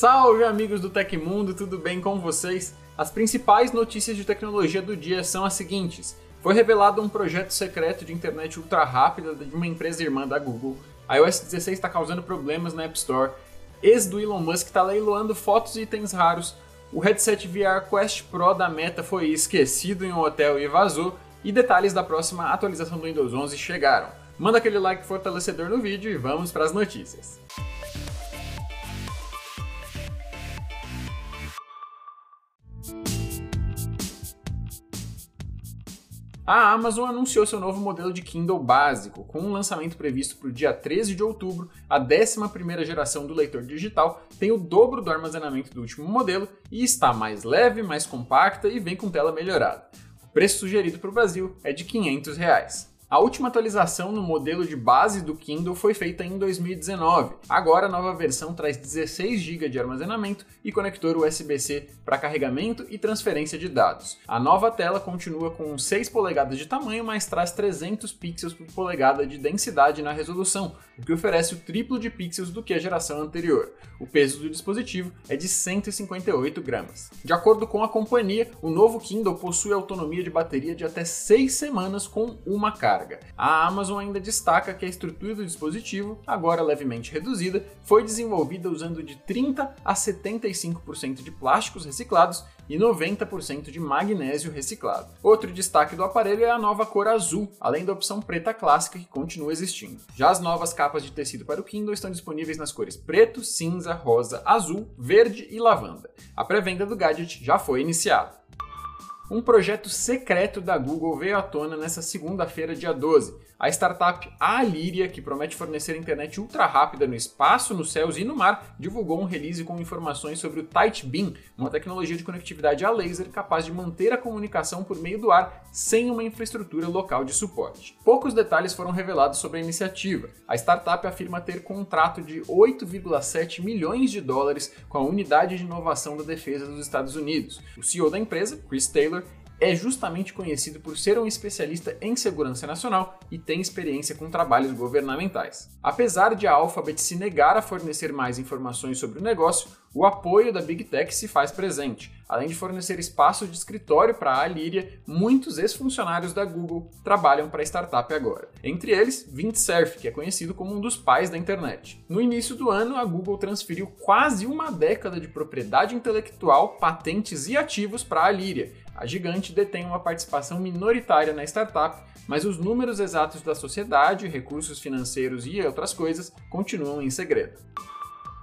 Salve amigos do Tecmundo, tudo bem com vocês? As principais notícias de tecnologia do dia são as seguintes. Foi revelado um projeto secreto de internet ultra rápida de uma empresa irmã da Google. A iOS 16 está causando problemas na App Store. Ex do Elon Musk está leiloando fotos e itens raros. O headset VR Quest Pro da Meta foi esquecido em um hotel e vazou. E detalhes da próxima atualização do Windows 11 chegaram. Manda aquele like fortalecedor no vídeo e vamos para as notícias. A Amazon anunciou seu novo modelo de Kindle básico, com um lançamento previsto para o dia 13 de outubro. A 11ª geração do leitor digital tem o dobro do armazenamento do último modelo e está mais leve, mais compacta e vem com tela melhorada. O preço sugerido para o Brasil é de 500 reais. A última atualização no modelo de base do Kindle foi feita em 2019. Agora a nova versão traz 16 GB de armazenamento e conector USB-C para carregamento e transferência de dados. A nova tela continua com 6 polegadas de tamanho, mas traz 300 pixels por polegada de densidade na resolução, o que oferece o triplo de pixels do que a geração anterior. O peso do dispositivo é de 158 gramas. De acordo com a companhia, o novo Kindle possui autonomia de bateria de até 6 semanas com uma carga carga. A Amazon ainda destaca que a estrutura do dispositivo, agora levemente reduzida, foi desenvolvida usando de 30 a 75% de plásticos reciclados e 90% de magnésio reciclado. Outro destaque do aparelho é a nova cor azul, além da opção preta clássica que continua existindo. Já as novas capas de tecido para o Kindle estão disponíveis nas cores preto, cinza, rosa, azul, verde e lavanda. A pré-venda do gadget já foi iniciada. Um projeto secreto da Google veio à tona nessa segunda-feira, dia 12. A startup Aliria, que promete fornecer internet ultra rápida no espaço, nos céus e no mar, divulgou um release com informações sobre o Tight Beam, uma tecnologia de conectividade a laser capaz de manter a comunicação por meio do ar sem uma infraestrutura local de suporte. Poucos detalhes foram revelados sobre a iniciativa. A startup afirma ter contrato de 8,7 milhões de dólares com a Unidade de Inovação da Defesa dos Estados Unidos. O CEO da empresa, Chris Taylor, é justamente conhecido por ser um especialista em segurança nacional e tem experiência com trabalhos governamentais. Apesar de a Alphabet se negar a fornecer mais informações sobre o negócio, o apoio da Big Tech se faz presente. Além de fornecer espaço de escritório para a Aliria, muitos ex-funcionários da Google trabalham para a startup agora. Entre eles, Vint Cerf, que é conhecido como um dos pais da internet. No início do ano, a Google transferiu quase uma década de propriedade intelectual, patentes e ativos para a Aliria, a gigante detém uma participação minoritária na startup, mas os números exatos da sociedade, recursos financeiros e outras coisas continuam em segredo.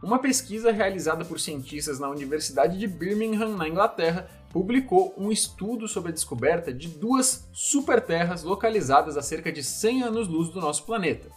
Uma pesquisa realizada por cientistas na Universidade de Birmingham, na Inglaterra, publicou um estudo sobre a descoberta de duas superterras localizadas a cerca de 100 anos-luz do nosso planeta.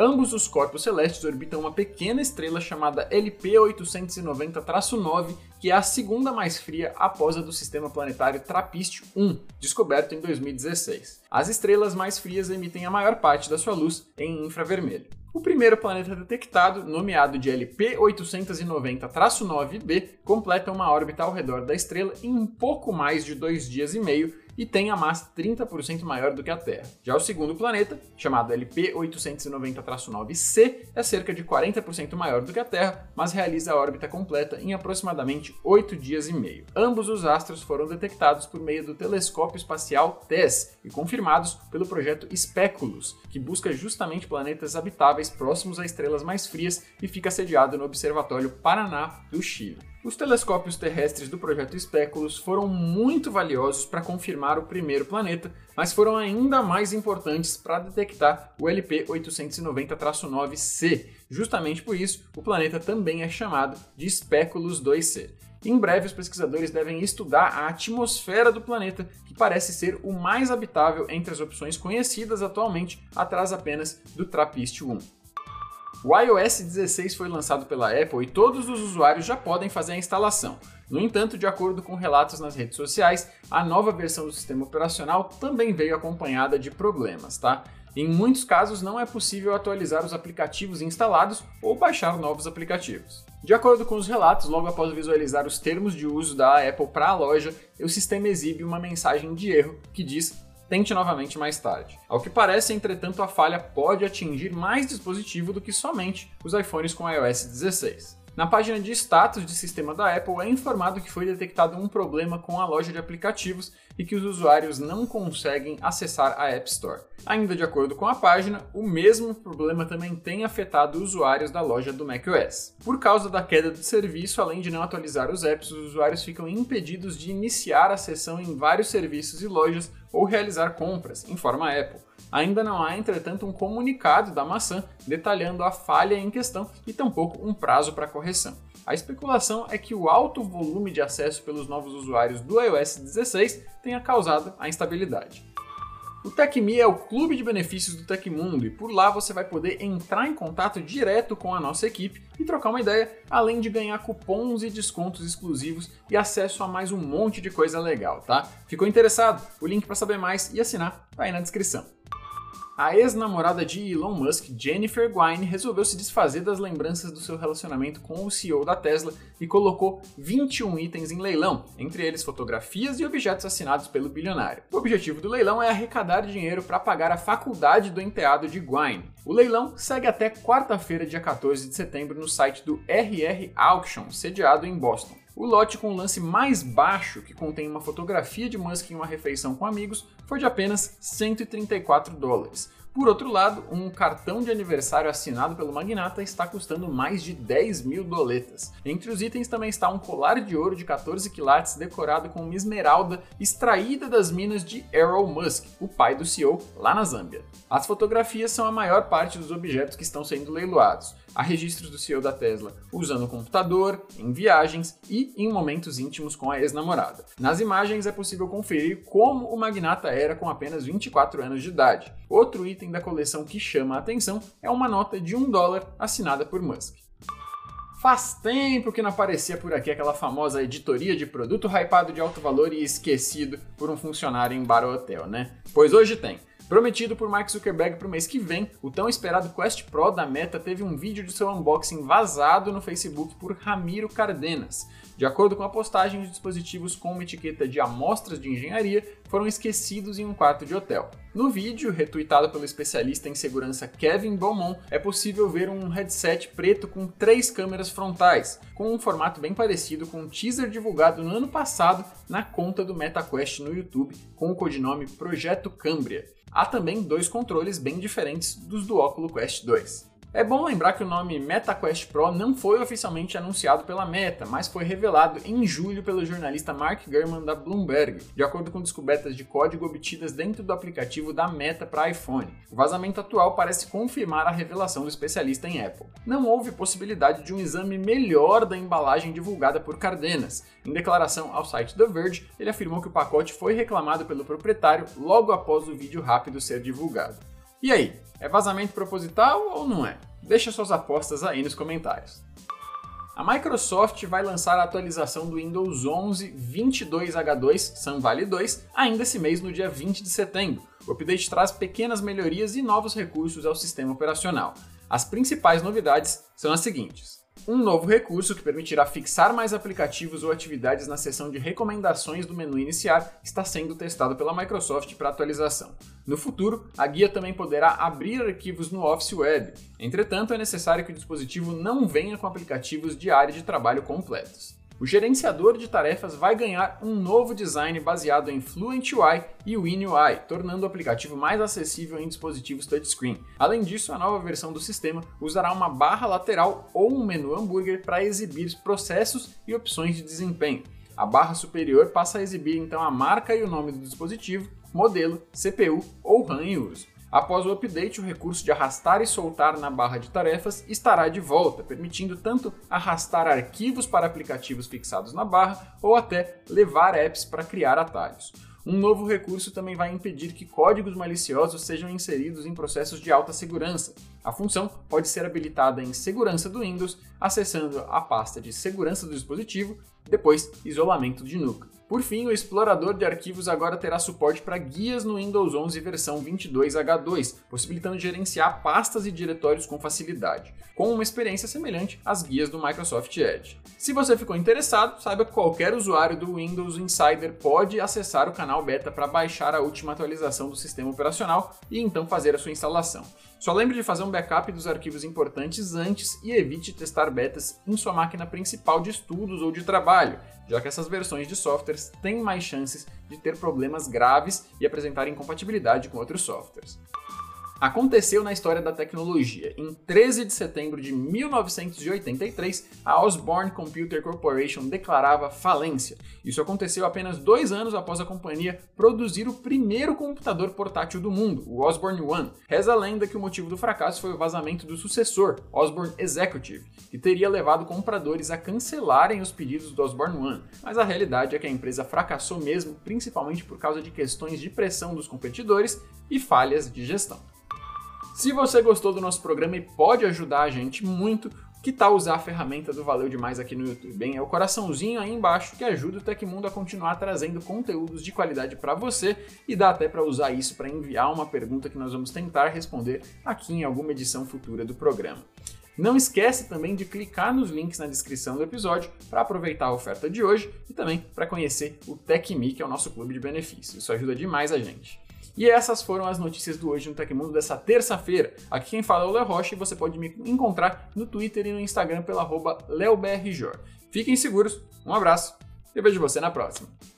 Ambos os corpos celestes orbitam uma pequena estrela chamada LP890-9, que é a segunda mais fria após a do sistema planetário TRAPPIST-1, descoberto em 2016. As estrelas mais frias emitem a maior parte da sua luz em infravermelho. O primeiro planeta detectado, nomeado de LP890-9b, completa uma órbita ao redor da estrela em um pouco mais de dois dias e meio e tem a massa 30% maior do que a Terra. Já o segundo planeta, chamado LP890-9c, é cerca de 40% maior do que a Terra, mas realiza a órbita completa em aproximadamente 8 dias e meio. Ambos os astros foram detectados por meio do telescópio espacial TESS e confirmados pelo projeto Speculus, que busca justamente planetas habitáveis próximos a estrelas mais frias e fica sediado no Observatório Paraná do Chile. Os telescópios terrestres do projeto Speculus foram muito valiosos para confirmar o primeiro planeta, mas foram ainda mais importantes para detectar o LP 890-9c. Justamente por isso, o planeta também é chamado de Speculus 2c. Em breve, os pesquisadores devem estudar a atmosfera do planeta, que parece ser o mais habitável entre as opções conhecidas atualmente, atrás apenas do TRAPPIST-1. O iOS 16 foi lançado pela Apple e todos os usuários já podem fazer a instalação. No entanto, de acordo com relatos nas redes sociais, a nova versão do sistema operacional também veio acompanhada de problemas, tá? Em muitos casos, não é possível atualizar os aplicativos instalados ou baixar novos aplicativos. De acordo com os relatos, logo após visualizar os termos de uso da Apple para a loja, o sistema exibe uma mensagem de erro que diz tente novamente mais tarde. Ao que parece, entretanto, a falha pode atingir mais dispositivo do que somente os iPhones com iOS 16. Na página de status de sistema da Apple é informado que foi detectado um problema com a loja de aplicativos e que os usuários não conseguem acessar a App Store. Ainda de acordo com a página, o mesmo problema também tem afetado usuários da loja do macOS. Por causa da queda do serviço, além de não atualizar os apps, os usuários ficam impedidos de iniciar a sessão em vários serviços e lojas ou realizar compras, informa a Apple. Ainda não há, entretanto, um comunicado da maçã detalhando a falha em questão e tampouco um prazo para correção. A especulação é que o alto volume de acesso pelos novos usuários do iOS 16 tenha causado a instabilidade. O TecMe é o clube de benefícios do Tecmundo e por lá você vai poder entrar em contato direto com a nossa equipe e trocar uma ideia, além de ganhar cupons e descontos exclusivos e acesso a mais um monte de coisa legal, tá? Ficou interessado? O link para saber mais e assinar tá aí na descrição. A ex-namorada de Elon Musk, Jennifer Gwynne, resolveu se desfazer das lembranças do seu relacionamento com o CEO da Tesla e colocou 21 itens em leilão, entre eles fotografias e objetos assinados pelo bilionário. O objetivo do leilão é arrecadar dinheiro para pagar a faculdade do enteado de Gwynne. O leilão segue até quarta-feira, dia 14 de setembro, no site do RR Auction, sediado em Boston. O lote com o lance mais baixo, que contém uma fotografia de Musk em uma refeição com amigos, foi de apenas 134 dólares. Por outro lado, um cartão de aniversário assinado pelo magnata está custando mais de 10 mil doletas. Entre os itens também está um colar de ouro de 14 quilates decorado com uma esmeralda extraída das minas de Errol Musk, o pai do CEO, lá na Zâmbia. As fotografias são a maior parte dos objetos que estão sendo leiloados. Há registros do CEO da Tesla usando o computador, em viagens e em momentos íntimos com a ex-namorada. Nas imagens é possível conferir como o magnata era com apenas 24 anos de idade. Outro item da coleção que chama a atenção é uma nota de um dólar assinada por Musk. Faz tempo que não aparecia por aqui aquela famosa editoria de produto hypado de alto valor e esquecido por um funcionário em bar ou hotel, né? Pois hoje tem. Prometido por Mark Zuckerberg para o mês que vem, o tão esperado Quest Pro da Meta teve um vídeo de seu unboxing vazado no Facebook por Ramiro Cardenas. De acordo com a postagem, os dispositivos com uma etiqueta de amostras de engenharia foram esquecidos em um quarto de hotel. No vídeo, retuitado pelo especialista em segurança Kevin Beaumont, é possível ver um headset preto com três câmeras frontais, com um formato bem parecido com um teaser divulgado no ano passado na conta do MetaQuest no YouTube, com o codinome Projeto Cambria. Há também dois controles bem diferentes dos do Oculus Quest 2. É bom lembrar que o nome MetaQuest Pro não foi oficialmente anunciado pela Meta, mas foi revelado em julho pelo jornalista Mark Gurman da Bloomberg, de acordo com descobertas de código obtidas dentro do aplicativo da Meta para iPhone. O vazamento atual parece confirmar a revelação do especialista em Apple. Não houve possibilidade de um exame melhor da embalagem divulgada por Cardenas. Em declaração ao site The Verge, ele afirmou que o pacote foi reclamado pelo proprietário logo após o vídeo rápido ser divulgado. E aí, é vazamento proposital ou não é? Deixa suas apostas aí nos comentários. A Microsoft vai lançar a atualização do Windows 11 22H2 Sun Valley 2 ainda esse mês no dia 20 de setembro. O update traz pequenas melhorias e novos recursos ao sistema operacional. As principais novidades são as seguintes: um novo recurso que permitirá fixar mais aplicativos ou atividades na seção de recomendações do menu iniciar está sendo testado pela Microsoft para atualização. No futuro, a guia também poderá abrir arquivos no Office Web. Entretanto, é necessário que o dispositivo não venha com aplicativos de área de trabalho completos. O gerenciador de tarefas vai ganhar um novo design baseado em Fluent UI e WinUI, tornando o aplicativo mais acessível em dispositivos touchscreen. Além disso, a nova versão do sistema usará uma barra lateral ou um menu hambúrguer para exibir processos e opções de desempenho. A barra superior passa a exibir então a marca e o nome do dispositivo, modelo, CPU ou RAM em uso. Após o update, o recurso de arrastar e soltar na barra de tarefas estará de volta, permitindo tanto arrastar arquivos para aplicativos fixados na barra ou até levar apps para criar atalhos. Um novo recurso também vai impedir que códigos maliciosos sejam inseridos em processos de alta segurança. A função pode ser habilitada em Segurança do Windows, acessando a pasta de Segurança do dispositivo, depois Isolamento de núcleo. Por fim, o explorador de arquivos agora terá suporte para guias no Windows 11 versão 22H2, possibilitando gerenciar pastas e diretórios com facilidade, com uma experiência semelhante às guias do Microsoft Edge. Se você ficou interessado, saiba que qualquer usuário do Windows Insider pode acessar o canal beta para baixar a última atualização do sistema operacional e então fazer a sua instalação. Só lembre de fazer um backup dos arquivos importantes antes e evite testar betas em sua máquina principal de estudos ou de trabalho, já que essas versões de softwares têm mais chances de ter problemas graves e apresentar incompatibilidade com outros softwares. Aconteceu na história da tecnologia. Em 13 de setembro de 1983, a Osborne Computer Corporation declarava falência. Isso aconteceu apenas dois anos após a companhia produzir o primeiro computador portátil do mundo, o Osborne One. Reza a lenda que o motivo do fracasso foi o vazamento do sucessor, Osborne Executive, que teria levado compradores a cancelarem os pedidos do Osborne One. Mas a realidade é que a empresa fracassou mesmo, principalmente por causa de questões de pressão dos competidores e falhas de gestão. Se você gostou do nosso programa e pode ajudar a gente muito, que tal usar a ferramenta do Valeu Demais aqui no YouTube? Bem, é o coraçãozinho aí embaixo que ajuda o Tecmundo a continuar trazendo conteúdos de qualidade para você e dá até para usar isso para enviar uma pergunta que nós vamos tentar responder aqui em alguma edição futura do programa. Não esquece também de clicar nos links na descrição do episódio para aproveitar a oferta de hoje e também para conhecer o TecMe, que é o nosso clube de benefícios. Isso ajuda demais a gente. E essas foram as notícias do Hoje no Tecmundo dessa terça-feira. Aqui quem fala é o Léo Rocha e você pode me encontrar no Twitter e no Instagram pela arroba LeoBRJor. Fiquem seguros, um abraço e vejo você na próxima.